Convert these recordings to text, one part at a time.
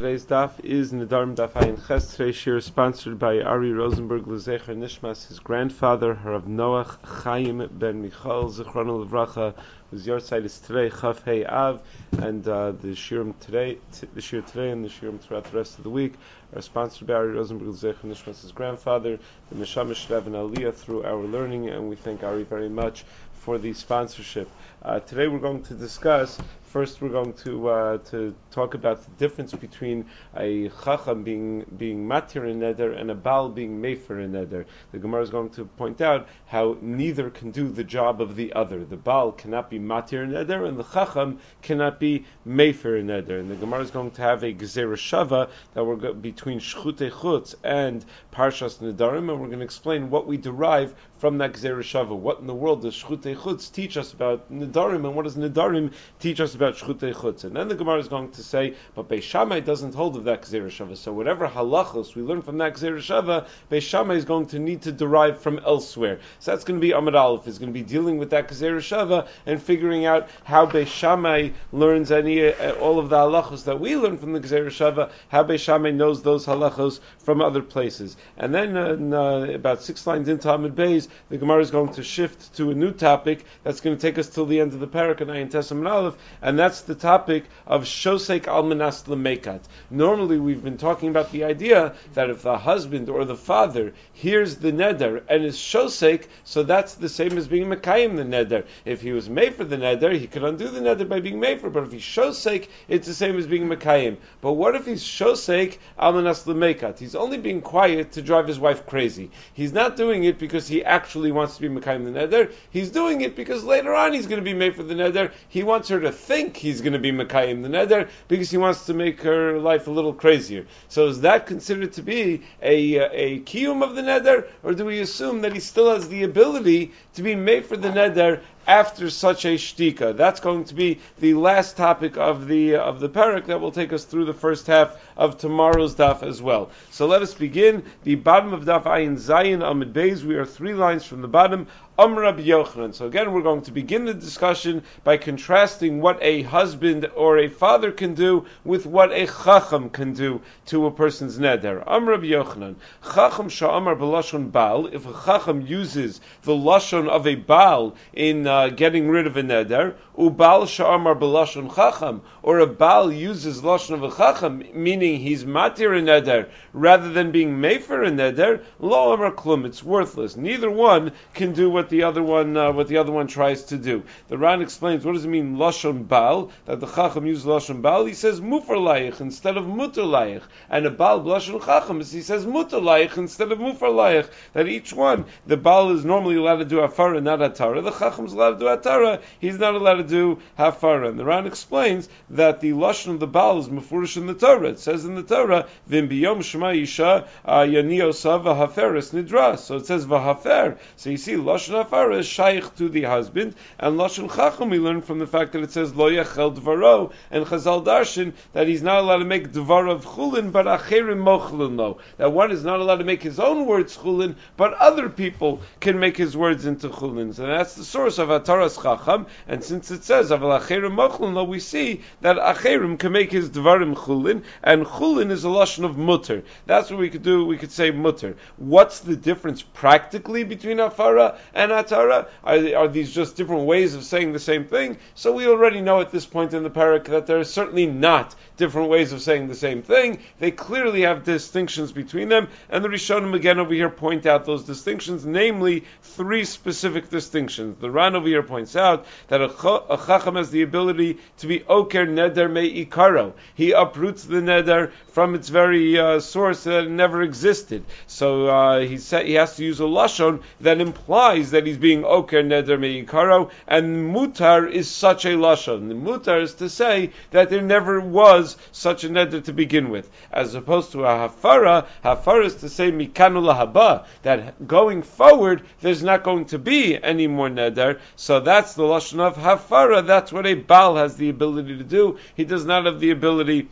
Today's daf is Nedarim Daf Ayin Ches. Today's sponsored by Ari Rosenberg Lezecher Nishmas, his grandfather, Harav Noach Chaim ben Michal Zichron Levracha, whose yahrzeit is today Chaf Av, and uh, the shirim today, t- the shir today, and the shirim throughout the rest of the week are sponsored by Ari Rosenberg Lezecher Nishmas, his grandfather, the Neshama Shrev and Aliyah through our learning, and we thank Ari very much for the sponsorship. Uh, today we're going to discuss First, we're going to uh, to talk about the difference between a chacham being being matir in neder and a baal being mefer in neder. The Gemara is going to point out how neither can do the job of the other. The baal cannot be matir in neder, and the chacham cannot be mefer in neder. And the Gemara is going to have a gezerah shava that we're go- between shchute chutz and parshas nedarim, and we're going to explain what we derive from that gezerah shava. What in the world does shchute chutz teach us about nedarim, and what does nedarim teach us about Shchutei Chutz. And then the Gemara is going to say, but Beis Shammai doesn't hold of that Gzera Shava. So whatever halachos we learn from that Gzera Shava, Beis Shammai is going to need to derive from elsewhere. So that's going to be Amid Aleph, is going to be dealing with that Gzera Shava and figuring out how Beis Shammai learns any, uh, all of the halachos that we learn from the Gzera Shava, how Beis Shammai knows those halachos from other places. And then uh, in, uh, about six lines into Amid Beis, the Gemara is going to shift to a new topic that's going to take us till the end of the parak and Ayin Tesam Aleph, and that's the topic of Shosek Almanas Lemekat. Normally, we've been talking about the idea that if the husband or the father hears the neder and is Shosek, so that's the same as being Mekayim the neder. If he was made for the neder, he could undo the neder by being made for, but if he's Shosek, it's the same as being Mekayim. But what if he's Shosek Almanas Lemekat? He's only being quiet to drive his wife crazy. He's not doing it because he actually wants to be Mekayim the neder. He's doing it because later on he's going to be made for the neder. He wants her to think he's going to be Mekayim the neder because he wants to make her life a little crazier. So is that considered to be a, a kiyum of the neder, or do we assume that he still has the ability to be made for the neder after such a shtika. That's going to be the last topic of the of the parak that will take us through the first half of tomorrow's daf as well. So let us begin. The bottom of daf ayin zayin amid beis. We are three lines from the bottom. Amr Yochanan. So again, we're going to begin the discussion by contrasting what a husband or a father can do with what a chacham can do to a person's neder. Amr Yochanan. Chacham sha'amar b'lashon baal. If a chacham uses the lashon of a baal in uh, getting rid of a neder, ubal sha'amar b'lashon chacham, or a baal uses lashon of a chacham, meaning he's matir a neder rather than being mefer a neder, lo amar klum. It's worthless. Neither one can do what the other one uh, what the other one tries to do. The Ran explains what does it mean lashon bal that the chacham uses lashon bal. He says mufer layich instead of muter layich, and a bal lashon chacham he says muter layich instead of mufer layich. That each one the bal is normally allowed to do hafara, not hatara. The chacham is allowed to do hatara. He's not allowed to do hafara. And the Ran explains that the lashon of the bal is mufurish in the Torah. It says in the Torah vim biyom shema isha yaniosa v'haferes nidra. So it says v'hafer. So you see lashon hafara is shaykh to the husband, and lashon chacham we learn from the fact that it says lo yachel dvaro, and Chazal darshan that he's not allowed to make dvar of chulin, but acherim mochlin lo. That one is not allowed to make his own words chulin, but other people can make his words into chulin. So that's the source of ataras chacham, and since it says aval acherim mochlin lo, we see that acherim can make his dvarim chulin, and chulin is a lashon of mutter. That's what we could do. We could say mutter. What's the difference practically between afara and atara? Are, are these just different ways of saying the same thing? So we already know at this point in the parak that there are certainly not different ways of saying the same thing. They clearly have distinctions between them, and the Rishonim again over here point out those distinctions, namely three specific distinctions. The Ran over here points out that a, a chacham has the ability to be oker neder me ikaro. He uproots the neder from its very uh, source that never existed. So uh, he said he has to use a lashon that implies that he's being oker neder me ikaro, and mutar is such a lashon. Mutar is to say that there never was such a neder to begin with, as opposed to a hafara. Hafara is to say mikanu lahaba that going forward there's not going to be any more neder. So that's the lashon of hafara. That's what a baal has the ability to do. He does not have the ability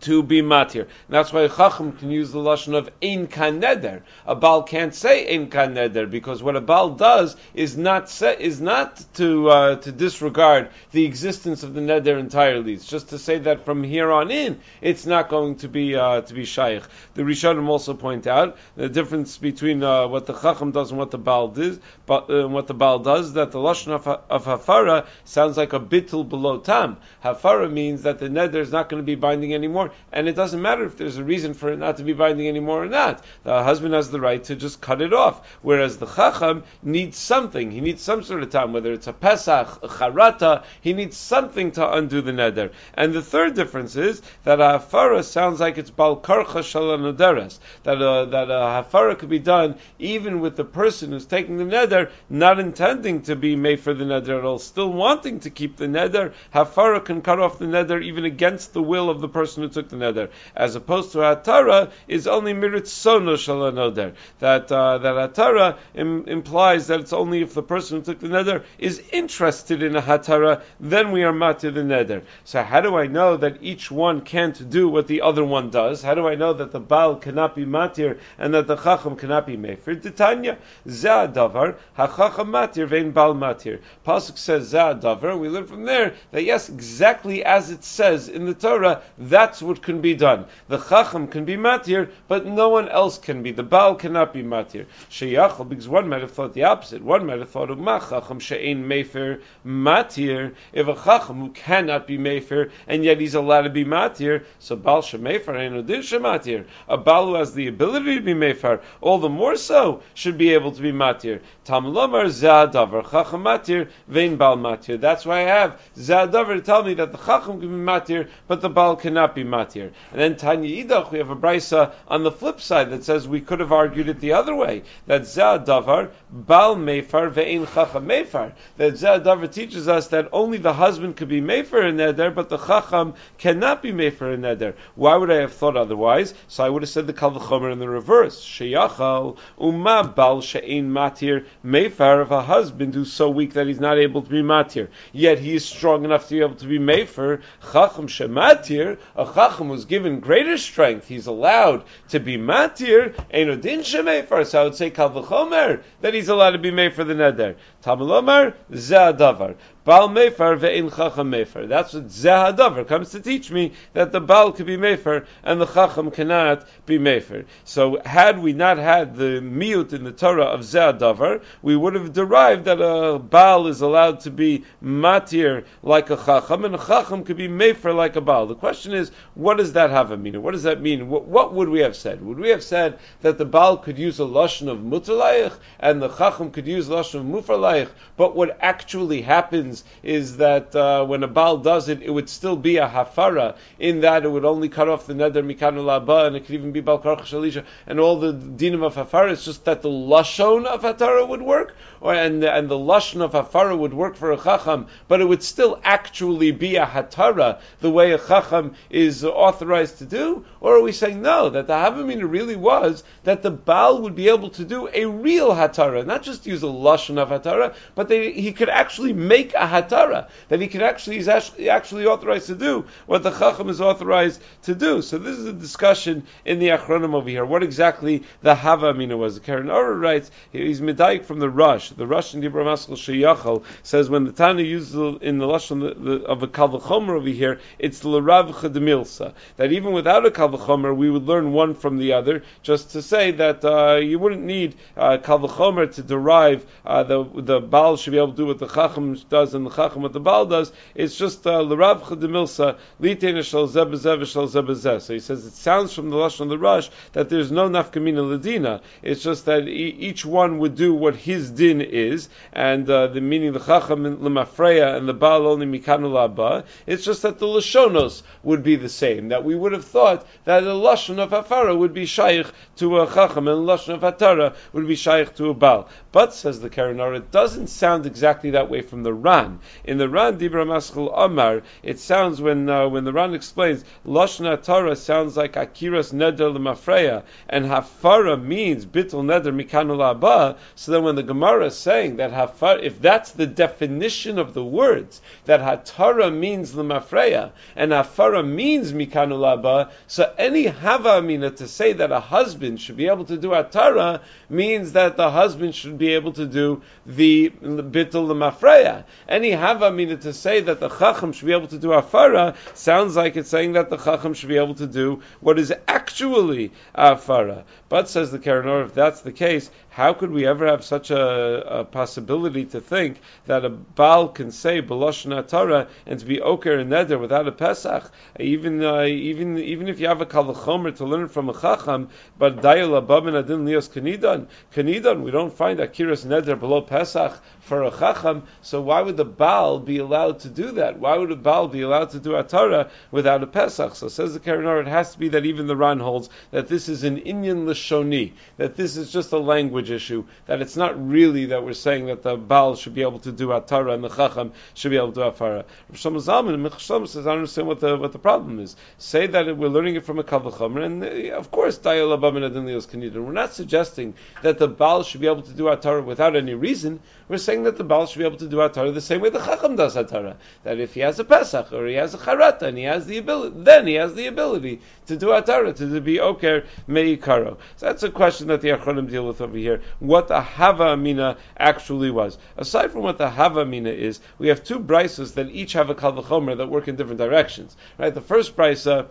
to be matir. And that's why Chacham can use the lashon of ein kan neder. A Baal can't say ein kan neder because what a Baal does is not say, is not to uh, to disregard the existence of the neder entirely. It's just to say that from here on in, it's not going to be uh, to be shaykh. The Rishonim also point out the difference between uh, what the Chacham does and what the Baal does. But uh, what the Baal does, that the lashon of, of hafara sounds like a bittul below tam. Hafara means that the neder is not going to be binding anymore and it doesn't matter if there's a reason for it not to be binding anymore or not. The husband has the right to just cut it off, whereas the chacham needs something. He needs some sort of time, whether it's a pesach, a charata. He needs something to undo the neder. And the third difference is that a hafara sounds like it's bal karcha shalanoderes. That a, that a hafara could be done even with the person who's taking the neder, not intending to be made for the neder at all, still wanting to keep the neder. Hafara can cut off the neder even against the will of the person who took the neder, as opposed to atara is only miritzono shalanoder. That uh, that atara Im- implies that it's only if the person who took the neder is interested in a hatara, then we are matir the neder. So how do I know that each one can't do what the other one does? How do I know that the baal cannot be matir and that the chacham cannot be mefer? Titania za davar hachacham matir vein bal matir. Pasuk says za davar. We learn from there that yes, exactly as it says in the Torah, that's what can be done. The Chacham can be matir, but no one else can be. The Baal cannot be matir. Sheyachal, because one might have thought the opposite. One might have thought of Chacham she'ein mefer matir. If a Chacham who cannot be mefer, and yet he's allowed to be matir, so Baal she'mefer Udin she'matir. A Baal who has the ability to be mefer, all the more so, should be able to be matir. Tam lomar zadavar Chacham matir, vein Baal matir. That's why I have zadavar to tell me that the Chacham can be matir, but the Baal cannot be matir. And then Tanya Idach, we have a brisa on the flip side that says we could have argued it the other way that Zah Davar Bal Meifar Ve'in Chacham Meifar. That Zah Davar teaches us that only the husband could be Meifar in Neder, but the Chacham cannot be Meifar in Neder. Why would I have thought otherwise? So I would have said the Kal in the reverse. Sheyachal Uma Bal She'in Matir Meifar of a husband who's so weak that he's not able to be Matir. Yet he is strong enough to be able to be Meifar. Chacham Shematir, a Chacham was given greater strength, he's allowed to be matir, enodin shemefer. So I would say kal that he's allowed to be made for the neder. Tamalomer ze'adavar. Baal Mefer ve'in Chacham Mefer. That's what Zehadavar comes to teach me that the Baal could be Mefer and the Chacham cannot be Mefer. So had we not had the miut in the Torah of Zehadavar, we would have derived that a Baal is allowed to be Matir like a Chacham and a Chacham could be Mefer like a Baal. The question is, what does that have a meaning? What does that mean? What, what would we have said? Would we have said that the Baal could use a Lashon of Mutalayich and the Chacham could use Lashon of Mufarlayich, but what actually happens is that uh, when a Baal does it, it would still be a hafara, in that it would only cut off the neder mikanu laba, and it could even be Baal Shalisha, and all the dinim of hafara. It's just that the lashon of hatara would work, or, and, and the lashon of hafara would work for a chacham, but it would still actually be a hatara, the way a chacham is authorized to do? Or are we saying no, that the Havamina really was that the Baal would be able to do a real hatara, not just use a lashon of hatara, but they, he could actually make a hatara that he can actually is actually, actually authorized to do what the chacham is authorized to do. So this is a discussion in the Achronim over here. What exactly the Hava mina was? Keren Orah writes he's medayik from the Rosh. The Rosh in Dibra Maskal Sheyachal says when the Tana uses in the lashon of a kalvachomer over here, it's the Larav Chademilsa. That even without a kalvachomer, we would learn one from the other. Just to say that uh, you wouldn't need uh, kalvachomer to derive uh, the the Baal should be able to do what the Chacham does and the Chacham what the Baal does, it's just uh, l'rav chademilsa litena shal zebezev shal zebezeh. So he says it sounds from the lashon of the Rosh that there's no nafkamina ladina. It's just that each one would do what his din is, and uh, the meaning the Chacham lemafreya and the Baal only mikanu laba. It's just that the lashonos would be the same. That we would have thought that the lashon of hafara would be shaykh to a Chacham and the lashon of hatara would be shaykh to a Baal. But says the Keren Orah, it doesn't sound exactly that way from the Ran. In the Ran Dibra Maschel Amar, it sounds when uh, when the Ran explains Lashna Torah sounds like Akiras Neder Lemafreya, and Hafara means Bittul Neder Mikanul Abba. So then when the Gemara is saying that Hafar, if that's the definition of the words, that Hatara means Lemafreya, and Hafara means Mikanul Abba, so any Hava Amina to say that a husband should be able to do Atara means that the husband should be able to do the Bittul Lemafreya. Any Hava Amina to say that the Chacham should be able to do Afara sounds like it's saying that the Chacham should be able to do what is actually Afara. But says the Keren Orah, if that's the case, how could we ever have such a, a possibility to think that a Baal can say Baloshna Torah and to be Oker and Neder without a Pesach? Even uh, even even if you have a Kalachomer to learn from a Chacham, but Dayal Ababin Adin Lios Kanidan, Kanidan, we don't find Akiras Neder below Pesach for a Chacham, so why would the Baal be allowed to do that? Why would a Baal be allowed to do a Torah without a Pesach? So says the Keren Orah, it has to be that even the Ran holds that this is an Inyan Lashoni, that this is just a language issue, that it's not really that we're saying that the Baal should be able to do Atara and the Chacham should be able to do Afara. Shlomo Zalman, and Shlomo says, I don't understand what the, what the problem is. Say that we're learning it from a Kavachomer, and uh, of course, Dayal Abam and Adin Kanidin. We're not suggesting that the Baal should be able to do Atara without any reason. We're saying that the Baal should be able to do Atara the same way the Chacham does Atara. That if he has a Pesach or he has a Charata and he has the ability, then he has the ability to do Atara, to be Oker Meikaro. So that's a question that the Achronim deal with over here. What the Hava Amina actually was. Aside from what the Hava Amina is, we have two brises that each have a Kalvachomer that work in different directions. Right? The first brisa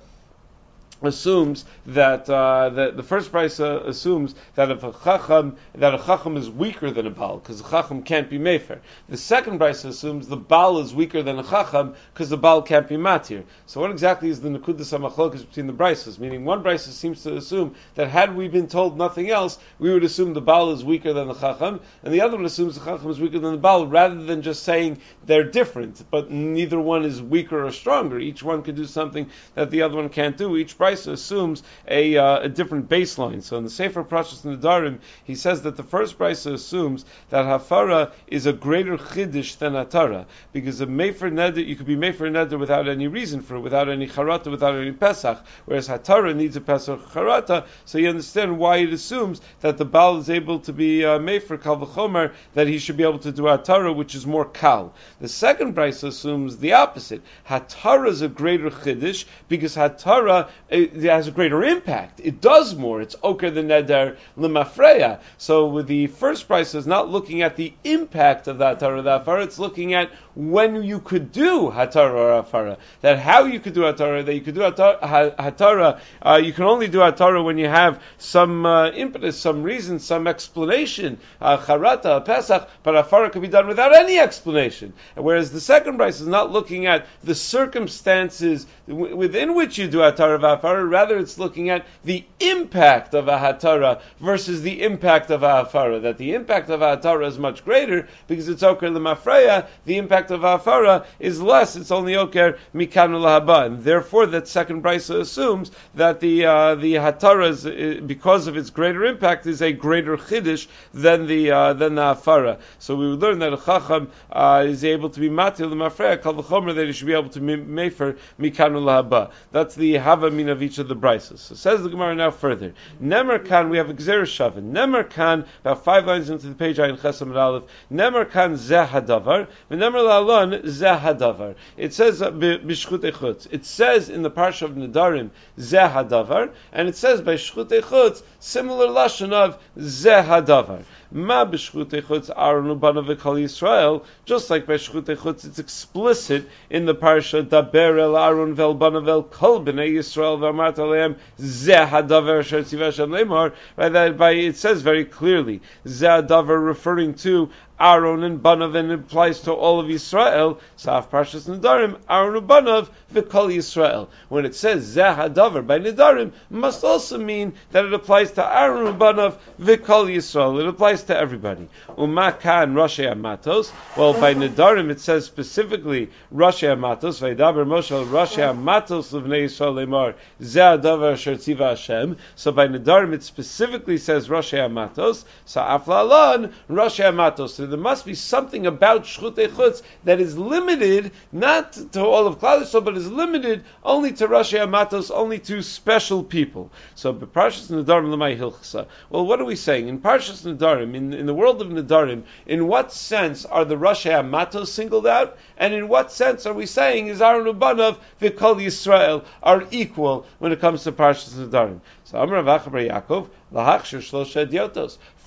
assumes that uh, the, the first price uh, assumes that if a chacham that a chacham is weaker than a baal because a chacham can't be mefer. The second price assumes the baal is weaker than a chacham because the baal can't be matir. So what exactly is the nekudas hamachlokas between the brises? Meaning one brise seems to assume that had we been told nothing else, we would assume the baal is weaker than the chacham, and the other one assumes the chacham is weaker than the baal, rather than just saying they're different, but neither one is weaker or stronger. Each one can do something that the other one can't do. Each Brisa assumes a, uh, a different baseline. So in the Sefer Prashas Nadarim, he says that the first Brisa assumes that Hafara is a greater Chiddush than Atara, because a Mefer Neder, you could be Mefer Neder without any reason for it, without any Charata, without any Pesach, whereas Hatara needs a Pesach Charata, so you understand why it assumes that the Baal is able to be uh, Mefer Kal V'chomer, that he should be able to do Atara, which is more Kal. The second Brisa assumes the opposite. Hatara is a greater Chiddush, because Hatara, it, it has a greater impact. It does more. It's Oker the Neder Lemafreya. So with the first price is not looking at the impact of that Hatara the Afara, it's looking at when you could do Hatara or Afara. That how you could do Hatara, that you could do Hatara, uh, you can only do Hatara when you have some uh, impetus, some reason, some explanation, uh, Charata, Pesach, but Afara could be done without any explanation. Whereas the second price is not looking at the circumstances w- within which you do Hatara of Afara, rather it's looking at the impact of a Hatara versus the impact of a Afara. That the impact of a Hatara is much greater because it's Oker Lemafreya, the impact of Afara is less, it's only Oker Mikanu Lahaba. And therefore that second brisa assumes that the uh, the Hatara, is, uh, because of its greater impact, is a greater Chiddush than the uh, than the Afara. So we would learn that a Chacham uh, is able to be Matil Lemafreya, Kal that he should be able to mefer Mikanu Lahaba. That's the Hava min of each of the brises. So says the Gemara now further. Nemer Khan, we have Gzer Shavin. Nemer Khan, about five lines into the page, Ayin Chesam Aleph. Nemer Khan Zeh Hadavar, Nemer Lalon Zeh Hadavar. It says uh, Bishchut Echutz. It says in the Parsha of Nedarim Zeh Hadavar, and it says by Shchut Echutz similar lashon of Zeh Hadavar. Ma b'shchut echutz Aaron ubanav v'kol Yisrael. Just like by shchut echutz, it's explicit in the parsha daber el Aaron vel banav el kol b'nei Yisrael v'amart aleim zeh hadaver asher tzivashem lemor. Right, that by it says very clearly zeh hadaver referring to Aaron and Banav, and it applies to all of Yisrael. Saf Parshas Nedarim, Aaron and Banav, V'kol Yisrael. When it says Zeh Hadavar by Nedarim, must also mean that it applies to Aaron and Banav, V'kol Yisrael. It applies to everybody. Umakan Rashi Amatos. Well, by Nidarim it says specifically Rashi Amatos. Vaydaber Moshe Rashi Amatos Levnei Yisrael Lemar Zeh Tziva Hashem. So by Nidarim it specifically says Rashi Amatos. So Aflalon Rashi Amatos. There must be something about Shchutei Chutz that is limited not to all of Klal Yisrael, but is limited only to Rashi Amatos, only to special people. So Parshas Nidarim Lemay Hilchsa. Well, what are we saying in Parshas Nidarim? In, in the world of Nidarim, in what sense are the Rashi Amatos singled out, and in what sense are we saying is Aaron Ubanov Vikol Yisrael are equal when it comes to Parshas Nidarim? So Amar Vachabar Yaakov Lahachshir Shlosha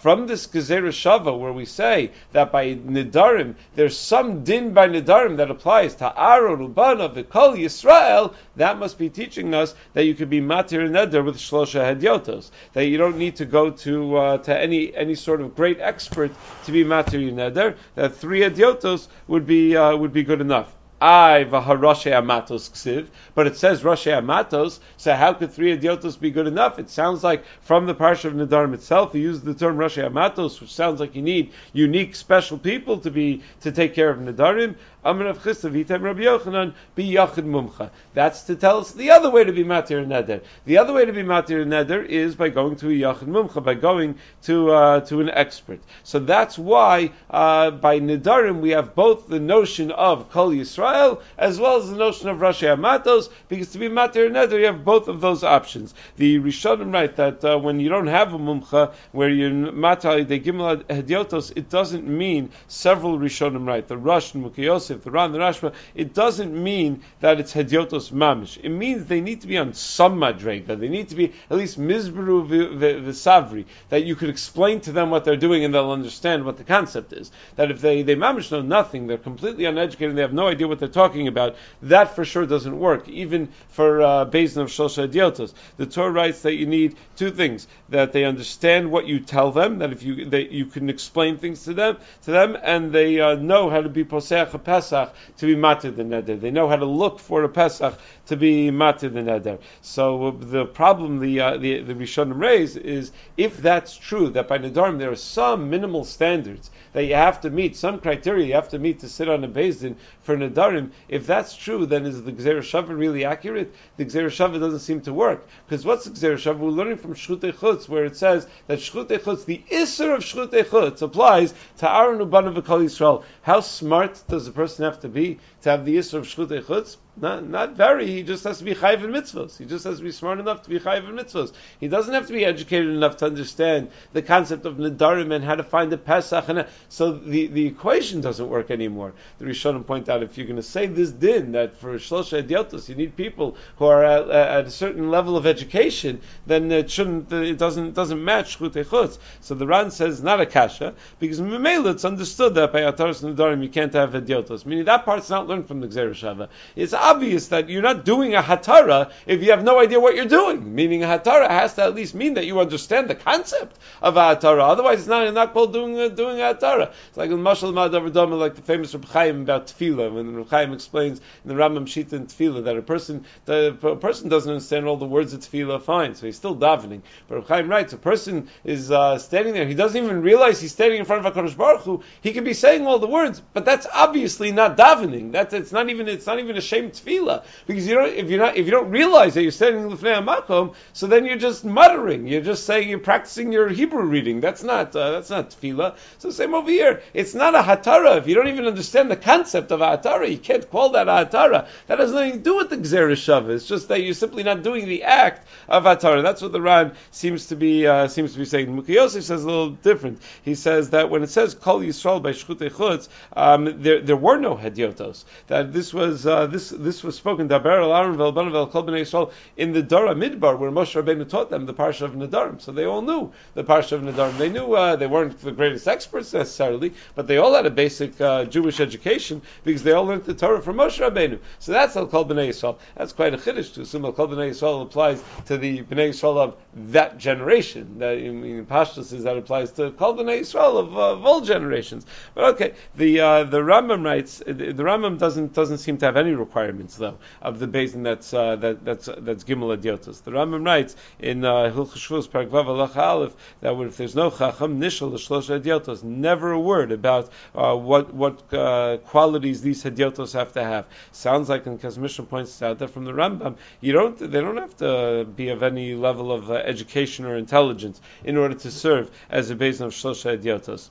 from this Gezerah Shava, where we say that by Nidarim, there's some din by Nidarim that applies to Aaron, Rubana, Vikol, Yisrael, that must be teaching us that you could be Matir Neder with Shlosha Hedyotos. That you don't need to go to uh, to any any sort of great expert to be Matir Neder, that three Hedyotos would be, uh, would be good enough. I amatos ksiv, but it says roshe amatos. So how could three idiotos be good enough? It sounds like from the parsha of Nadarim itself, he used the term roshe amatos, which sounds like you need unique, special people to be to take care of Nadarim. Yitem Rabbi Yochanan Mumcha. That's to tell us the other way to be Matir Neder. The other way to be Matir Neder is by going to a Yachid Mumcha, by going to uh, to an expert. So that's why uh, by Nedarim we have both the notion of Kol Yisrael as well as the notion of Rashi Amatos, because to be Matir Neder you have both of those options. The Rishonim write that uh, when you don't have a Mumcha where you Matai de Gimel Hediotos, it doesn't mean several Rishonim write the Rosh and Mukiyos Yosef, the Ran, the Rashba, it doesn't mean that it's Hediotos Mamish. It means they need to be on some Madrega. They need to be at least Mizberu V'Savri, that you could explain to them what they're doing and they'll understand what the concept is. That if they, they Mamish know nothing, they're completely uneducated, they have no idea what they're talking about, that for sure doesn't work, even for uh, Bezin of Shosha. The Torah writes that you need two things, that they understand what you tell them, that if you, they, you can explain things to them, to them, and they uh, know how to be Poseach a Pesach to be matir the neder. They know how to look for a Pesach to be matir the neder. So uh, the problem the uh, the, the Rishonim raise is if that's true that by nedarim there are some minimal standards that you have to meet, some criteria you have to meet to sit on a Din for nedarim. If that's true, then is the Gzera Shava really accurate? The Gzera Shava doesn't seem to work because what's the Gzera Shava? We're learning from Shchutei Chutz where it says that Shchutei Chutz, the Isser of Shchutei Chutz applies to Aaron Ubanav Yisrael. How smart does a person have to be to have the Yisr of Shchutei Chutz? Not, not very. He just has to be chayiv in mitzvahs. He just has to be smart enough to be chayiv in mitzvahs. He doesn't have to be educated enough to understand the concept of nedarim and how to find the pesach. And so the, the equation doesn't work anymore. The Rishonim point out if you're going to say this din that for shlosha idiotos you need people who are at, at, a certain level of education, then it shouldn't. It doesn't doesn't match chutei chutz. So the Ran says not a kasha because memela it's understood that by ataras nedarim you can't have idiotos. Meaning that part's not learned from the Shava. It's obvious that you're not doing a hatara if you have no idea what you're doing. Meaning a hatara has to at least mean that you understand the concept of a hatara. Otherwise, it's not, not called doing a, doing a hatara. It's like the Mashal Madavadama, like the famous Reb Chaim about tefillah, when Reb Chaim explains in the Rambam Shita in tefillah that a person, the, a person doesn't understand all the words of tefillah fine, so he's still davening. But Reb Chaim writes, a person is uh, standing there, he doesn't even realize he's standing in front of HaKadosh Baruch Hu, he can be saying all the words, but that's obviously not davening. That's, it's not even, it's not even a shame tefillah because you don't if you're not if you don't realize that you're standing lifnei makom, so then you're just muttering. You're just saying you're practicing your Hebrew reading. That's not uh, that's not tefillah. So same over here. It's not a hatara if you don't even understand the concept of a hatara. You can't call that a hatara. That has nothing to do with the gzera shava. It's just that you're simply not doing the act of hatara. That's what the Ran seems to be uh, seems to be saying. Mukiyosef says a little different. He says that when it says kol yisrael by chutz, um, there there were no hediotos. That this was uh, this this was spoken in the Dora Midbar where Moshe Rabbeinu taught them the parsha of Nadarim. So they all knew the parsha of Nadarim. They knew uh, they weren't the greatest experts necessarily, but they all had a basic uh, Jewish education because they all learned the Torah from Moshe Rabbeinu. So that's Al Kol Bnei Yisrael. That's quite a chiddush to assume Al Kol Bnei Yisrael applies to the Bnei Yisrael of that generation. That in, in Pashtus is that applies to Kol Bnei Yisrael of, of all generations. But okay, the uh, the Rambam writes the, Rambam doesn't doesn't seem to have any requirements though of the basin that's uh, that that's that's Gimel Adiotos. The Rambam writes in uh, Hilchos Shvuos Paragvav Alach Aleph that if there's no Chacham Nishal the Shlosh Adiotos, never a word about uh, what what uh, qualities these Hadiotos have to have. Sounds like, and Kesef Mishneh points out that from the Rambam, you don't they don't have to be of any level of uh, education or intelligence in order to serve as a basin of Shlosha Adiotos.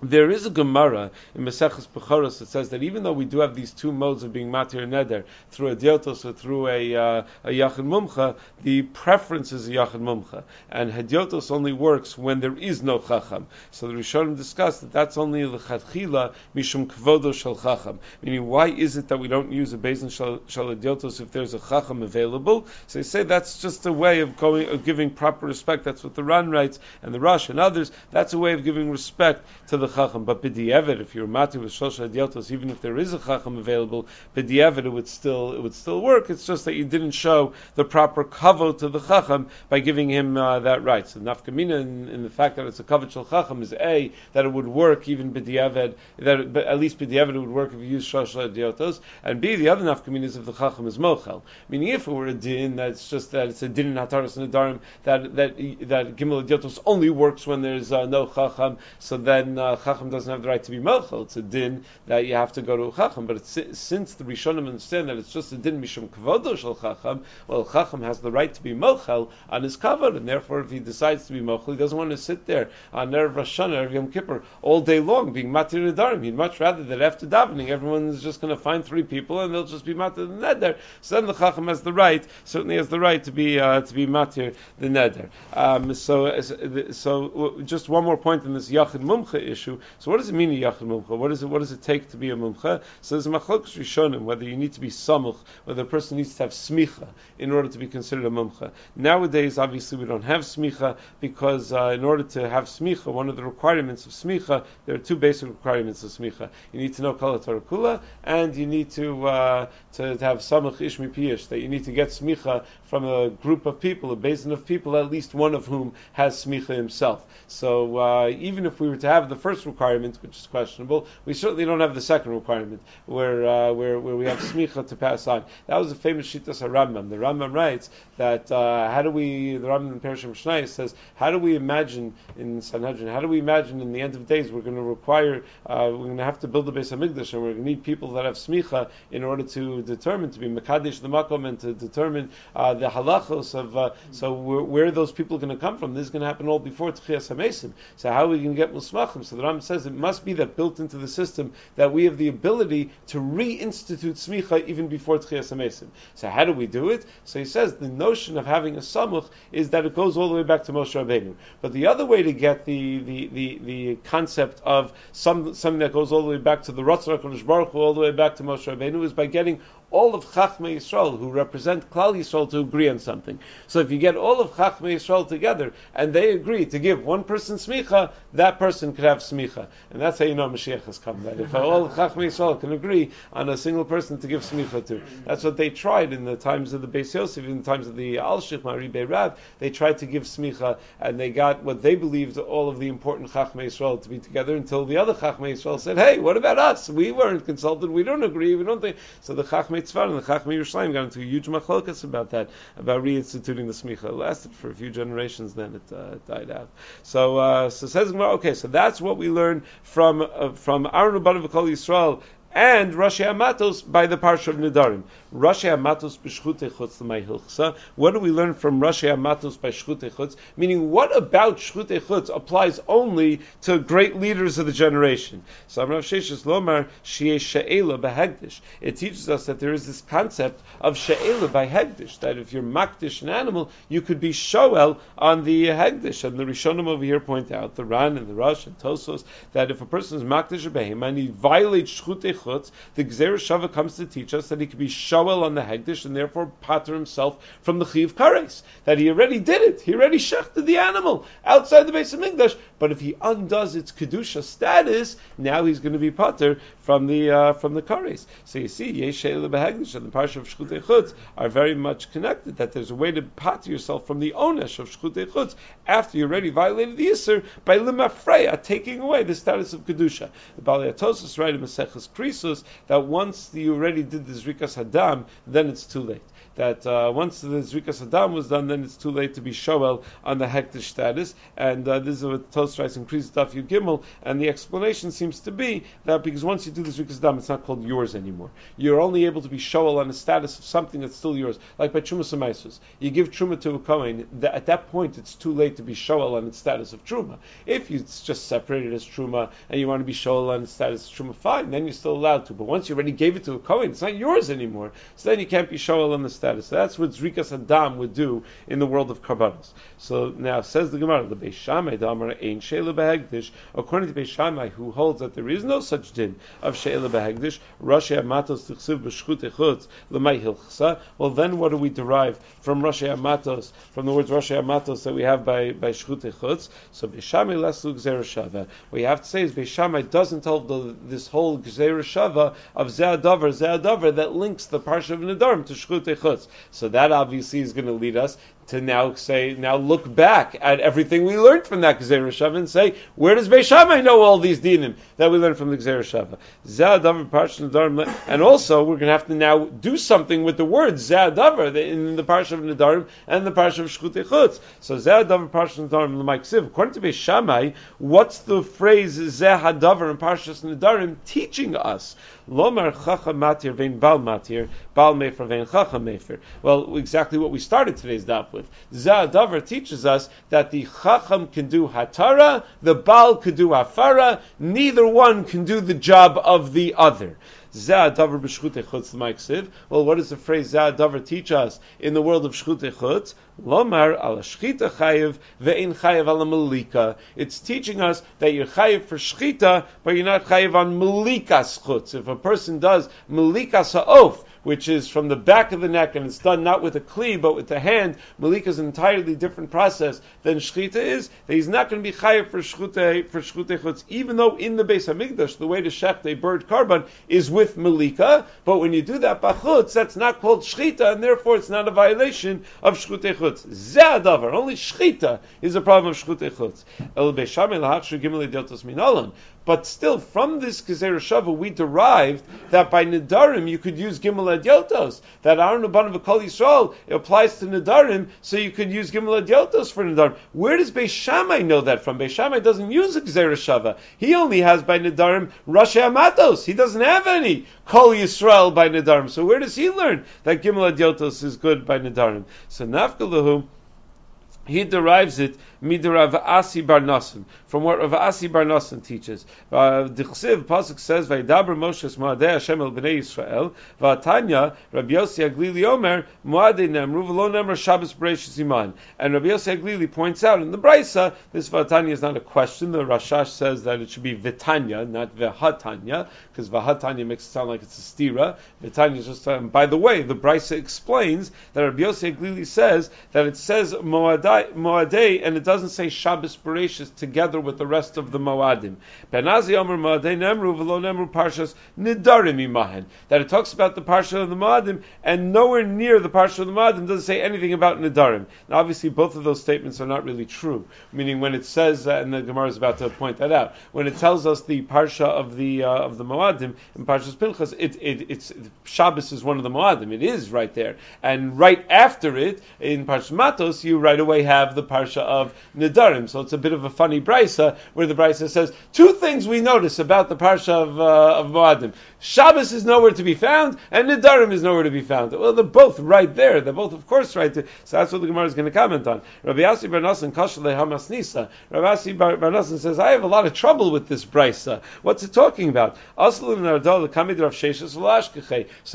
There is a Gemara in Maseches Bechoros that says that even though we do have these two modes of being matir neder through a diotos or through a, uh, a yachid mumcha, the preference is a yachid mumcha, and hadiotos only works when there is no chacham. So the Rishonim discussed that that's only the chadchila mishum kvodo shel chacham. Meaning, why is it that we don't use a shel, shel hadiotos if there's a chacham available? So they say that's just a way of going of giving proper respect. That's what the Ran writes and the Rosh and others. That's a way of giving respect to the chacham. But b'di'evet, if you're mati with shosha adiotos, even if there is a chacham available, b'di'evet it would still it would still work. It's just that you didn't show the proper kavod to the chacham by giving him uh, that right. So nafkamina in, in, the fact that it's a kavod shel chacham is a that it would work even b'di'evet that it, at least b'di'evet it would work if you use shosha adiotos, and b the other nafkamina is if the chacham is mochel. Meaning if it were a din that's just that it's a din in hataras and adarim that that that gimel adiotos only works when there's uh, no chacham, so then. Uh, Chacham doesn't have the right to be Melchel. It's a din that you have to go to Chacham. But since the Rishonim understand that it's just a din Mishum Kavodo Shel Chacham, well, Chacham has the right to be Melchel on his Kavod, and therefore if he decides to be Melchel, he doesn't want to sit there on Erev Rosh Hashanah, Erev Yom Kippur, all day long being Matir Nedarim. He'd much rather that after davening, everyone is just going to find three people and they'll just be Matir the Neder. So then the Chacham has the right, certainly has the right to be uh, to be Matir the Neder. Um, so, so just one more point in this Yachid Mumcha issue. So what does it mean a yachid mumcha? What, is it, what does it take to be a mumcha? So there's machlokas rishonim whether you need to be samuch, whether a person needs to have smicha in order to be considered a mumcha. Nowadays, obviously, we don't have smicha because uh, in order to have smicha, one of the requirements of smicha, there are two basic requirements of smicha. You need to know kala kula, and you need to, uh, to, to have samuch ishmi piyish, that you need to get smicha from a group of people, a basin of people, at least one of whom has smicha himself. So uh, even if we were to have the first requirement, which is questionable, we certainly don't have the second requirement, where uh, where, where we have smicha to pass on. That was a famous shitas Rambam. The Rambam writes that uh, how do we? The Rambam in Perishim Shnai says, how do we imagine in Sanhedrin? How do we imagine in the end of days we're going to require uh, we're going to have to build a base of Migdash and we're going to need people that have smicha in order to determine to be mekadesh the makom and to determine uh, the halachos of. Uh, so where, where, are those people going to come from? This is going to happen all before Tchias Hamesim. So how are we going to get musmachim? So the Ram says it must be that built into the system that we have the ability to reinstitute smicha even before Tchias Hamesim. So how do we do it? So he says the notion of having a samuch is that it goes all the way back to Moshe Rabbeinu. But the other way to get the the, the, the concept of some, something that goes all the way back to the Ratzah Baruch Hu, all the way back to Moshe Rabbeinu is by getting all of Chachmei Yisrael who represent Klal Yisrael to agree on something. So if you get all of Chachmei Yisrael together and they agree to give one person smicha, that person could have smicha, and that's how you know Mashiach has come. That if all of Chachmei Yisrael can agree on a single person to give smicha to, that's what they tried in the times of the Beis Yosef, in the times of the Al Shich Mari Rav. They tried to give smicha, and they got what they believed all of the important Chachmei Yisrael to be together until the other Chachmei Yisrael said, "Hey, what about us? We weren't consulted. We don't agree. We don't think." So the Chachmei Tzvar and the Chachmei Yerushalayim got into a huge machlokas about that, about reinstituting the smicha. It lasted for a few generations, then it, uh, died out. So, uh, so says okay, so that's what we learn from uh, from Aaron V'Kol Yisrael and Rashi Amatos by the Parsha of Nidarim. Rashi Amatos b'shchute chutz hilchsa. What do we learn from Rashi Amatos by shchute chutz? Meaning, what about shchute chutz applies only to great leaders of the generation? So Rav Sheshes Lomar She'ela behegdish. It teaches us that there is this concept of She'ela by hegdish. That if you're makdish an animal, you could be shoel on the hegdish. And the Rishonim over here point out the Ran and the Rosh and Tosos that if a person is makdish a behim and he violates shchute The Gzeir Shava comes to teach us that he could be Shoel on the Hegdish and therefore pater himself from the Chiv Kares. That he already did it. He already shechted the animal outside the base of Migdash. But if he undoes its Kedusha status, now he's going to be pater from the uh, from the Kares. So you see, Yeshel Behegdish and the Parsha of Shchutei Chutz are very much connected. That there's a way to pater yourself from the Onesh of Shchutei Chutz after you already violated the Isser by Limafreya, taking away the status of Kedusha. The Bali Atosus write in Maseches Krisus that once you already did the Zrikas Hadam, then it's too late that uh, once the Zrikas Hadam was done, then it's too late to be Shoel on the Hektish status. And uh, this is what Toast writes in Kriz Daf Yud Gimel. And the explanation seems to be that because once you do the Zrikas Hadam, it's not called yours anymore. You're only able to be Shoel on the status of something that's still yours, like by Truma Samaisus. You give Truma to a Kohen, at that point it's too late to be Shoel on its status of Truma. If you just separated as Truma and you want to be Shoel on its status of Truma, fine, then you're still allowed to. But once you already gave it to a Kohen, it's not yours anymore. So then you can't be Shoel on the status status. So that's what Zrikas Adam would do in the world of Karbanos. So now says the Gemara, the Beis Shammai Damar Ein Sheila. According to Beis Shammai, who holds that there is no such din of Sheila Behegdish, Rashi Amatos Tichsiv B'Shchut Echutz L'may Hilchsa. Well, then what do we derive from Rashi Amatos, from the words Rashi Amatos that we have by by Shchut Echutz? So Beis Shammai Leslu Gzera Shava. What you have to say is Beis Shammai doesn't hold the, this whole Gzera Shava of Zeadavar Zeadavar that links the Parsha of Nedarim to Shchut Echutz. So that obviously is going to lead us to now say, now look back at everything we learned from that Gzeir Shava and say, where does Beis Shammai know all these dinim that we learned from the Gzeir Shava? And also, we're going to have to now do something with the word Zadavar in the Parsha of Nadarim and the Parsha of Shchut Echutz. So Zadavar Parsha Nadarim L'Maiksiv. According to Beis Shammai, what's the phrase Zahadavar in Parsha Nadarim teaching us? Lomar Chacha Matir Vein Bal Matir, Bal Mefer Vein Chacha Mefer. Well, exactly what we started today's daf with. Zadavar teaches us that the Chacham can do Hatara, the Baal can do Hafara, neither one can do the job of the other. Well, what does the phrase Zadavar teach us in the world of Shchute Chutz? Lomar ala shchita chayiv ve'in chayiv ala malika. It's teaching us that you're chayiv for shchita, but you're not chayiv on malikas chutz. If a person does malikas ha'of, which is from the back of the neck, and it's done not with a kli but with the hand. Malika is an entirely different process than shchita is. That he's not going to be chayiv for shchute for shchute chutz, even though in the base of hamikdash the way to shecht a bird carbon is with malika. But when you do that bachutz, that's not called shchita, and therefore it's not a violation of shchute chutz. Zeadavar, only shchita is a problem of shchute chutz. El. But still, from this Gezer Shava, we derived that by Nidarim you could use Gimel Adyotos. That Aaron Uban of Kol Yisrael applies to Nidarim, so you could use Gimel Adyotos for Nidarim. Where does Beis know that from? Beis doesn't use Gezer Shava. He only has by Nidarim Rashi Amatos. He doesn't have any Kol Yisrael by Nidarim. So where does he learn that Gimel Adyotos is good by Nidarim? So Nafkalahu, he derives it midirav Asi Bar Nasan, from what Rav Asi Bar Nasan teaches. Uh, Chsiv Pasuk says, "Vaydaber Moshe Moadei Hashem el Bnei Yisrael." V'Atanya Rabbi Yossi Aglili Omer Moadei Nemru V'Lo Nemru Shabbos Bereishis Iman. And Rabbi Yossi Aglili points out in the Brisa, this V'Atanya is not a question. The Rashash says that it should be V'Tanya, not V'Hatanya, because V'Hatanya makes it sound like it's a stira. V'Tanya is just. Um, by the way, the Brisa explains that Rabbi Yossi Aglili says that it says Moadei and it doesn't say Shabbos Bereshis together with the rest of the Moadim. Benazi Omer Moadei Nemru V'lo Nemru Parshas Nidarim Imahen. That it talks about the Parsha of the Moadim, and nowhere near the Parsha of the Moadim doesn't say anything about Nidarim. Now, obviously, both of those statements are not really true. Meaning, when it says, uh, and the Gemara is about to point that out, when it tells us the Parsha of the uh, of the Moadim in Parshas Pinchas, it, it, it's Shabbos is one of the Moadim. It is right there, and right after it in Parshas Matos, you right away have the Parsha of Nidarim. So it's a bit of a funny brisa where the brisa says two things we notice about the parsha of, uh, of Moadim. Shabbos is nowhere to be found, and Nidarim is nowhere to be found. Well, they're both right there. They're both, of course, right there. So that's what the Gemara is going to comment on. Rabbi Yasi Bar Nasan Hamas Nisa. Rabbi Yasi Bar Nasan says, I have a lot of trouble with this brisa. What's it talking about? So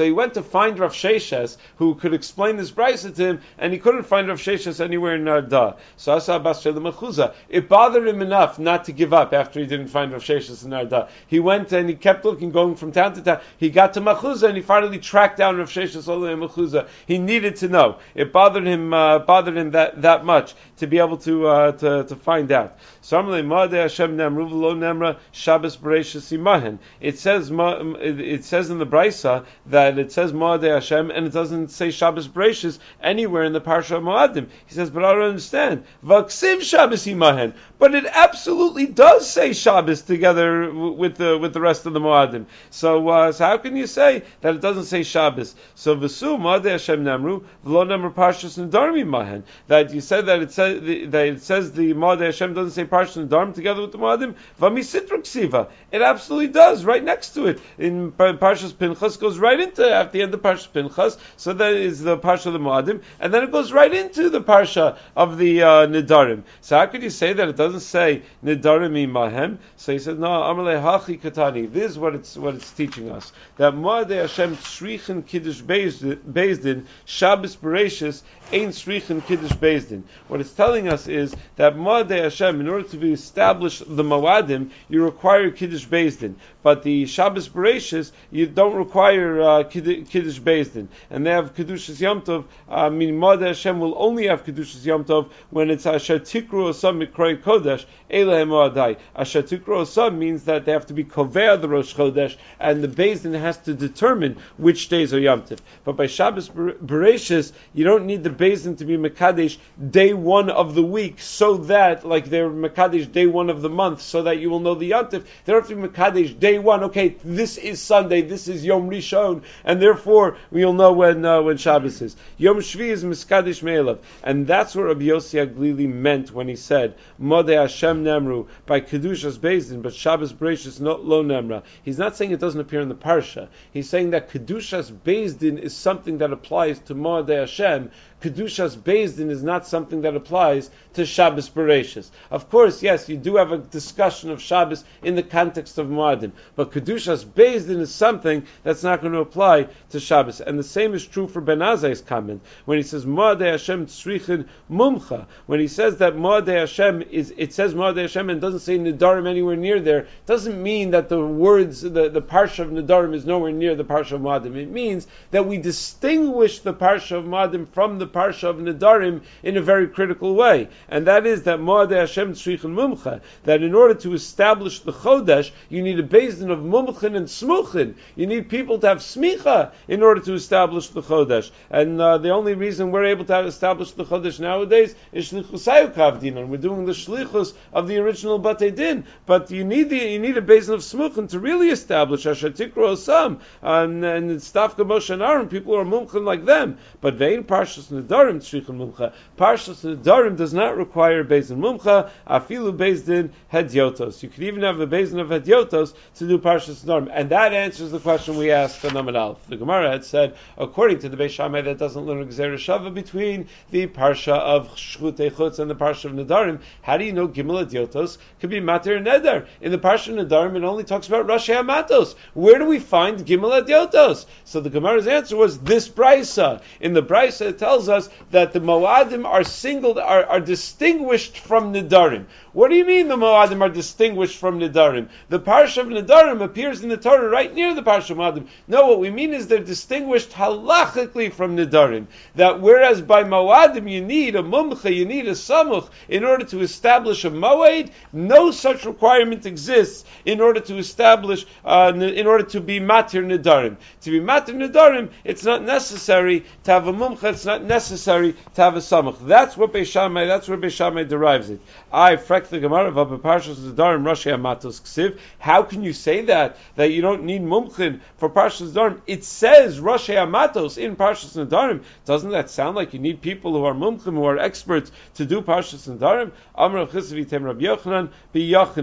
he went to find Rav Sheshes, who could explain this brisa to him, and he couldn't find Rav Sheshes anywhere in, uh, Arda. So Asa Mechuza. It bothered him enough not to give up after he didn't find Rav Sheshis in Arda. He went and he kept looking, going from town to town. He got to Mechuza and he finally tracked down Rav the way Mechuza. He needed to know. It bothered him, uh, bothered him that, that much to be able to, uh, to, to find out. It says, it says in the Brisa that it says Ma'adeh Hashem and it doesn't say Shabbos Bereshis anywhere in the Parsha Moadim. He says, but I don't understand. Vaksiv Shabbos Imahen. But it absolutely does say Shabbos together with the with the rest of the Moadim. So, how can you say that it doesn't say Shabbos? So Vasu Ma'adeh Hashem Nemru V'lo Nemra Parshas Nedarim Imahen. That you said that it says that it says the Ma'adeh Hashem doesn't say Parshas Nedarim together with the Moadim. Vamisitra Ksiva. It absolutely does, right next to it. In Parshas Pinchas goes right into at the end of Parshas Pinchas. So that is the Parsha of the Moadim, and then it goes right into the Parsha of the uh, Nidarim. So how could you say that it doesn't say Nidarim imahem? So he said, no, Amalei Hachi Katani. This is what it's what it's teaching us that Moadei Hashem Shrichen Kiddush Bezdin Shabbos Bereshis Ein Shrichen Kiddush Bezdin. What it's telling us is that Moadei Hashem, in order to establish the Moadim, you require Kiddush Bezdin, but the Shabbos Bereshis you don't require uh, Kiddush Bezdin, and they have Kedushas Yom Tov. Uh, meaning Moadei Hashem will only have Kedushas Yom Tov when it's Asher Tikru Osam Mikroy Kodesh Elehem Moadai. Asher Tikru Osam means that they have to be Kovea the Rosh Chodesh, and the Bezdin has to determine which days are Yom Tov. But by Shabbos Bereshis, you don't need the Bezdin to be Mekadesh day one of the week, so that, like they're Mekadesh day one of the month, so that you will know the Yom Tov. They don't have to be Mekadesh day one, okay, this is Sunday, this is Yom Rishon, and therefore we'll know when, uh, when Shabbos is. Yom Shvi is Miskadish Me'elav. And that's what Rabbi Yossi Aglili meant when he said, Modeh Hashem Nemru, by Kedushas Bezdin, but Shabbos Bereshis not Lo Nemra. He's not saying it doesn't appear in the Parsha. He's saying that Kedushas Bezdin is something that applies to Modeh Hashem, Kedushas Bezdin is not something that applies to Shabbos Bereshis. Of course, yes, you do have a discussion of Shabbos in the context of Moadim, but Kedushas Bezdin is something that's not going to apply to Shabbos. And the same is true for Ben Azai's comment when he says Moadei Hashem Tzrichin Mumcha. When he says that Moadei Hashem is, it says Moadei Hashem and doesn't say Nidarim anywhere near there. Doesn't mean that the words, the, the parsha of Nidarim is nowhere near the parsha of Moadim. It means that we distinguish the parsha of Moadim from the parsha of Nidarim in a very critical way, and that is that Moadei Hashem Tzrichin Mumcha. That in order to establish the Chodesh, you need a basin of Mumchin and Smuchin. You need people to have smicha in order to establish the Chodesh, and uh, the only reason we're able to establish the Chodesh nowadays is Shlichusayu Kavdinan. We're doing the Shlichus of the original Batei Din, but you need the, you need a basin of Smuchin to really establish Asher Tikro Osam, and, and Stavka Moshe and Aaron, people are Mumchin like them, but Vein Parshas Nedarim Tzrichin Mumcha. Parshas Nedarim does not require Bezin Mumcha, Afilu Bezdin Hedyotos. You could even have a Bezin of Hedyotos to do Parshas Nedarim, and that answers the question we asked on Naman Alf. The Gemara had said, according to the Beis Shammai, that doesn't learn Gzera Shava between the Parsha of Shechutei Chutz and the Parsha of Nedarim. How do you know Gimel Hedyotos could be Mater Nedar? In the Parsha of Nedarim, it only talks about Rashi Hamatos. Where do we find Gimel Hedyotos? So the Gemara's answer was this Brisa. In the Brisa, it tells us that the Moadim are singled, are, are distinguished from Nidarim. What do you mean the Moadim are distinguished from Nidarim? The Parsha of Nidarim appears in the Torah right near the Parsha of Moadim. No, what we mean is they're distinguished halachically from Nidarim. That whereas by Moadim you need a Mumcha, you need a Samuch in order to establish a Moed, no such requirement exists in order to establish, uh, in order to be Matir Nidarim. To be Matir Nidarim, it's not necessary to have a Mumcha, it's not necessary to have a Samuch. That's what Beis Shammai, that's where Beis Shammai derives it. I, frek the Gemara. How can you say that? That you don't need Mumchin for Parshas Nidarim? It says Rashi Amatos in Parshas Nidarim. Doesn't that sound like you need people who are Mumchin, who are experts to do Parshas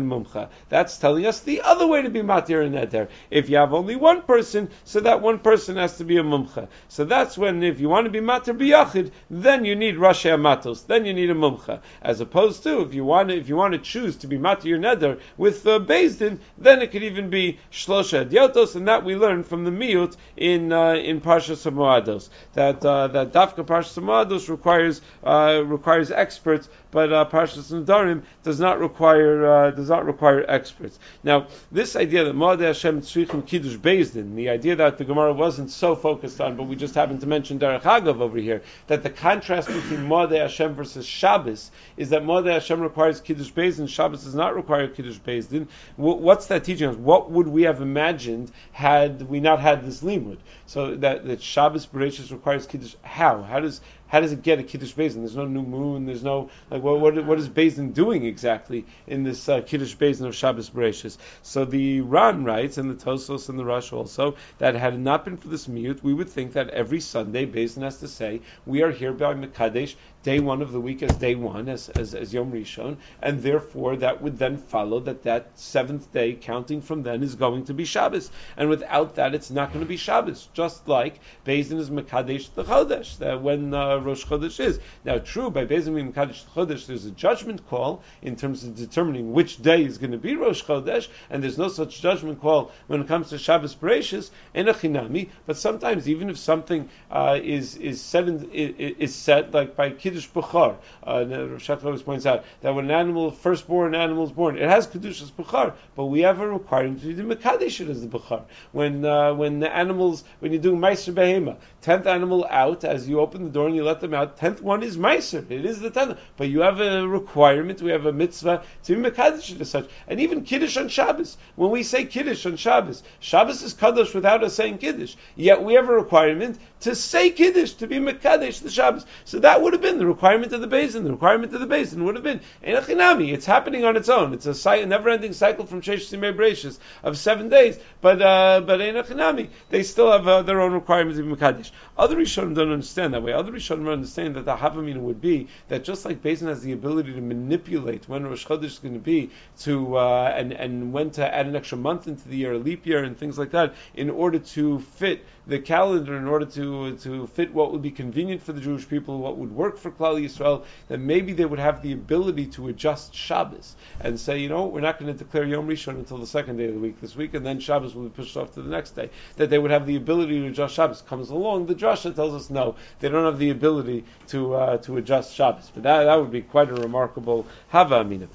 Mumcha. That's telling us the other way to be Matir and Eder. If you have only one person, so that one person has to be a Mumcha. So that's when, if you want to be Matir Biyachin, yachid, then you need Rashi Amatos, then you need a mumcha. As opposed to if you want to, if you want to choose to be mati your neder with uh, Din, then it could even be shlosha adyotos, and that we learn from the miut in uh, in Parsha Samoados. That uh, that dafka Parsha Samoados requires uh, requires experts, but uh, Parshas Nadarim does not require uh, does not require experts. Now, this idea that Moadei Hashem Tzrichim Kiddush Din, the idea that the Gemara wasn't so focused on, but we just happened to mention Derech Hagav over here, that the contrast between Moadei Hashem versus Shabbos is that Moadei Hashem requires Kiddush Din, Shabbos does not require Kiddush Din. What's that teaching us? What would we have imagined had we not had this limud? So that, that Shabbos Bereshis requires Kiddush. How? How does how does it get a Kiddush Bezin? There's no new moon. There's no like what what, what is Bezin doing exactly in this uh, Kiddush Bezin of Shabbos Bereshis? So the Ran writes, and the Tosos and the Rosh also, that had it not been for this miut, we would think that every Sunday Bezin has to say, we are here by Mekadesh day one of the week as day one, as, as, as Yom Rishon, and therefore that would then follow that that seventh day, counting from then, is going to be Shabbos. And without that, it's not going to be Shabbos. Just like Bezin is Mekadesh the Chodesh, that when uh, Rosh Chodesh is. Now, true, by Bezin being Mekadesh the Chodesh, there's a judgment call in terms of determining which day is going to be Rosh Chodesh, and there's no such judgment call when it comes to Shabbos Bereshis in a Chinami. But sometimes, even if something uh, is is set is, is set like by Kiddush Bukhar. Uh, always points out that when an animal, firstborn animal is born, it has Kedushas Bukhar, but we have a requirement to do Mekadesh as the Bukhar. When, uh, when the animals, when you do Meiser Behema, tenth animal out, as you open the door and you let them out, tenth one is Meiser. It is the tenth. But you have a requirement, we have a mitzvah to be Mekadesh as such. And even Kiddush on Shabbos. When we say Kiddush on Shabbos, Shabbos is Kaddish without us saying Kiddush. Yet we have a requirement to say Kiddush, to be Mekadesh the Shabbos. So that would have been the requirement of the basin. The requirement of the basin would have been Enachinami. It's happening on its own. It's a, never-ending cycle from Simei of seven days. But uh, but they still have uh, their own requirements of Mekadesh. Other Rishonim don't understand that way. Other Rishonim understand that the Havamina would be that just like basin has the ability to manipulate when Rosh Chodesh is going to be to uh, and and when to add an extra month into the year, a leap year, and things like that, in order to fit the calendar in order to to fit what would be convenient for the Jewish people, what would work for Klal Yisrael, then maybe they would have the ability to adjust Shabbos and say, you know, we're not going to declare Yom Rishon until the second day of the week this week, and then Shabbos will be pushed off to the next day. That they would have the ability to adjust Shabbos comes along. The Drasha tells us no, they don't have the ability to uh, to adjust Shabbos. But that that would be quite a remarkable Hava Amina.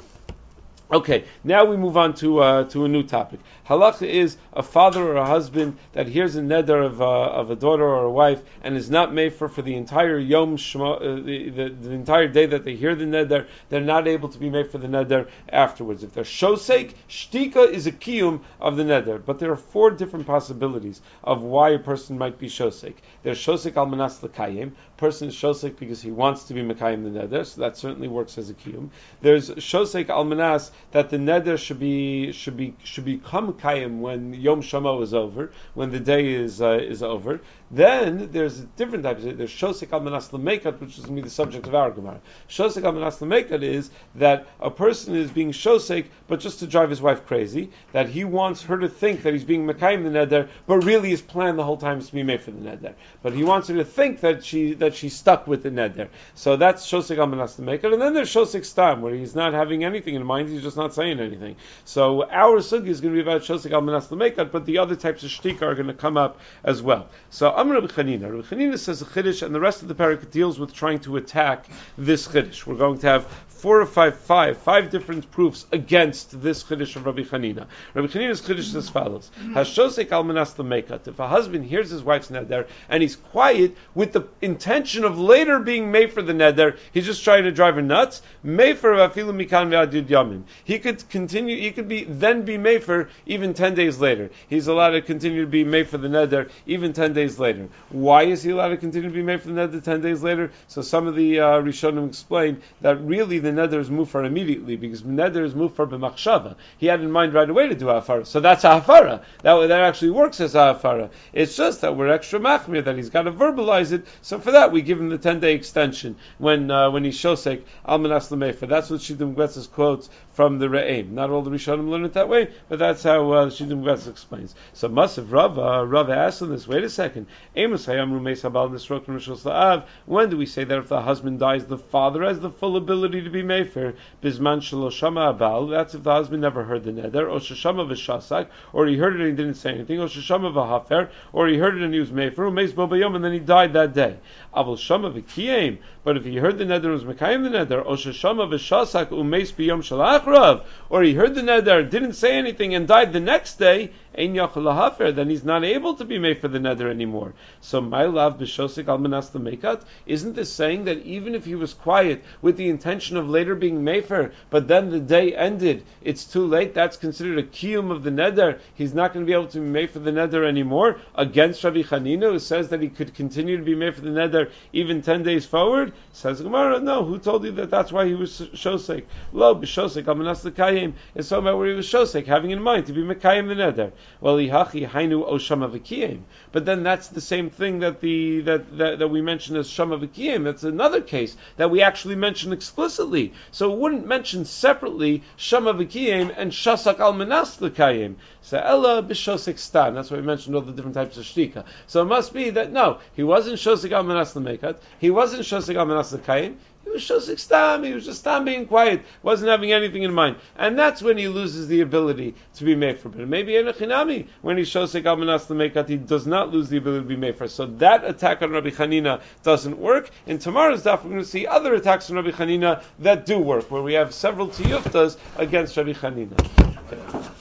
Okay, now we move on to uh, to a new topic. Halacha is a father or a husband that hears a neder of, uh, of a daughter or a wife and is not made for the entire yom shema, uh, the, the, the, entire day that they hear the neder. They're not able to be made for the neder afterwards. If they're shosek, shtika is a kiyum of the neder. But there are four different possibilities of why a person might be shosek. There's shosek al manas lekayim. Person is shosek because he wants to be mekayim the neder, so that certainly works as a kiyum. There's shosek al manas that the neder should be should be should become kayim when Yom Shama is over, when the day is uh, is over. Then there's different types. There's shosek al manas which is going to be the subject of our Gemara. Shosek al manas is that a person is being shosek, but just to drive his wife crazy. That he wants her to think that he's being mekayim the neder, but really his plan the whole time is to be made for the neder. But he wants her to think that she that she's stuck with the neder. So that's shosek al manas. And then there's shosek stam, where he's not having anything in mind. He's just not saying anything. So our sugi is going to be about shosek al manas but the other types of shtika are going to come up as well. So Amr Rabbi Chanina. Rabbi Chanina says a chiddush, and the rest of the parak deals with trying to attack this chiddush. We're going to have four or five, five, five different proofs against this chiddush of Rabbi Chanina. Rabbi Chanina's chiddush is as follows: Hashosek almanas mekat. If a husband hears his wife's neder and he's quiet with the intention of later being made for the neder, he's just trying to drive her nuts. Mefer afilu mikan ve'adid. He could continue. He could be then be made for even ten days later. He's allowed to continue to be made for the neder even ten days later. Why is he allowed to continue to be made for the neder ten days later? So some of the uh, Rishonim explain that really the neder is mufar immediately because neder is mufar b'machshava. He had in mind right away to do hafara, so that's a hafara. That that actually works as a hafara. It's just that we're extra machmir that he's got to verbalize it. So for that we give him the ten day extension when uh, when he's shosek almanas lemefer. That's what Shittah Mekubetzes quotes from the Re'im. Not all the Rishonim learn it that way, but that's how uh, Shittah Mekubetzes explains. So Masav Rava, Rava asked on this. Wait a second. When do we say that if the husband dies, the father has the full ability to be mefer? Bisman Shaloshama Abal. That's if the husband never heard the neder. Or Shashama V'shasak. Or he heard it and he didn't say anything. Or Shashama V'hafer. Or he heard it and he was mefer. Or Meis and then he died that day. Avol Shama V'kiyim. But if he heard the neder was Mekayim the neder. Or Shashama V'shasak Umeis Biyom Shalachrav. Or he heard the neder, didn't say anything and died the next day then he's not able to be made for the neder anymore. So my love b'shosik al manas mekat. Isn't this saying that even if he was quiet with the intention of later being mefer, but then the day ended, it's too late. That's considered a kiyum of the neder. He's not going to be able to be made for the neder anymore. Against Rabbi Chanina, who says that he could continue to be made for the even ten days forward, says Gemara, no. Who told you that? That's why he was shosek. Lo b'shosik al manas lekayim. It's talking about where he was shosek, having in mind to be mekayim the neder. Well, ihachi hainu oshama v'kiyim. But then that's the same thing that the that, that, that we mentioned as shama v'kiyim. That's another case that we actually mentioned explicitly. So it wouldn't mention separately shama v'kiyim and shasak al manas l'kayim. So ella b'shosik stan. That's why we mentioned all the different types of shtika. So it must be that no, he wasn't shosik al manas l'mekat. He wasn't shosik al manas l'kayim. He was shosik stam. He was just stam being quiet, wasn't having anything in mind, and that's when he loses the ability to be made for. But maybe in a chinami, when he shosik almanas mekat, he does not lose the ability to be made for. So that attack on Rabbi Chanina doesn't work. In tomorrow's daf, we're going to see other attacks on Rabbi Chanina that do work, where we have several tiyuftas against Rabbi Chanina. Okay.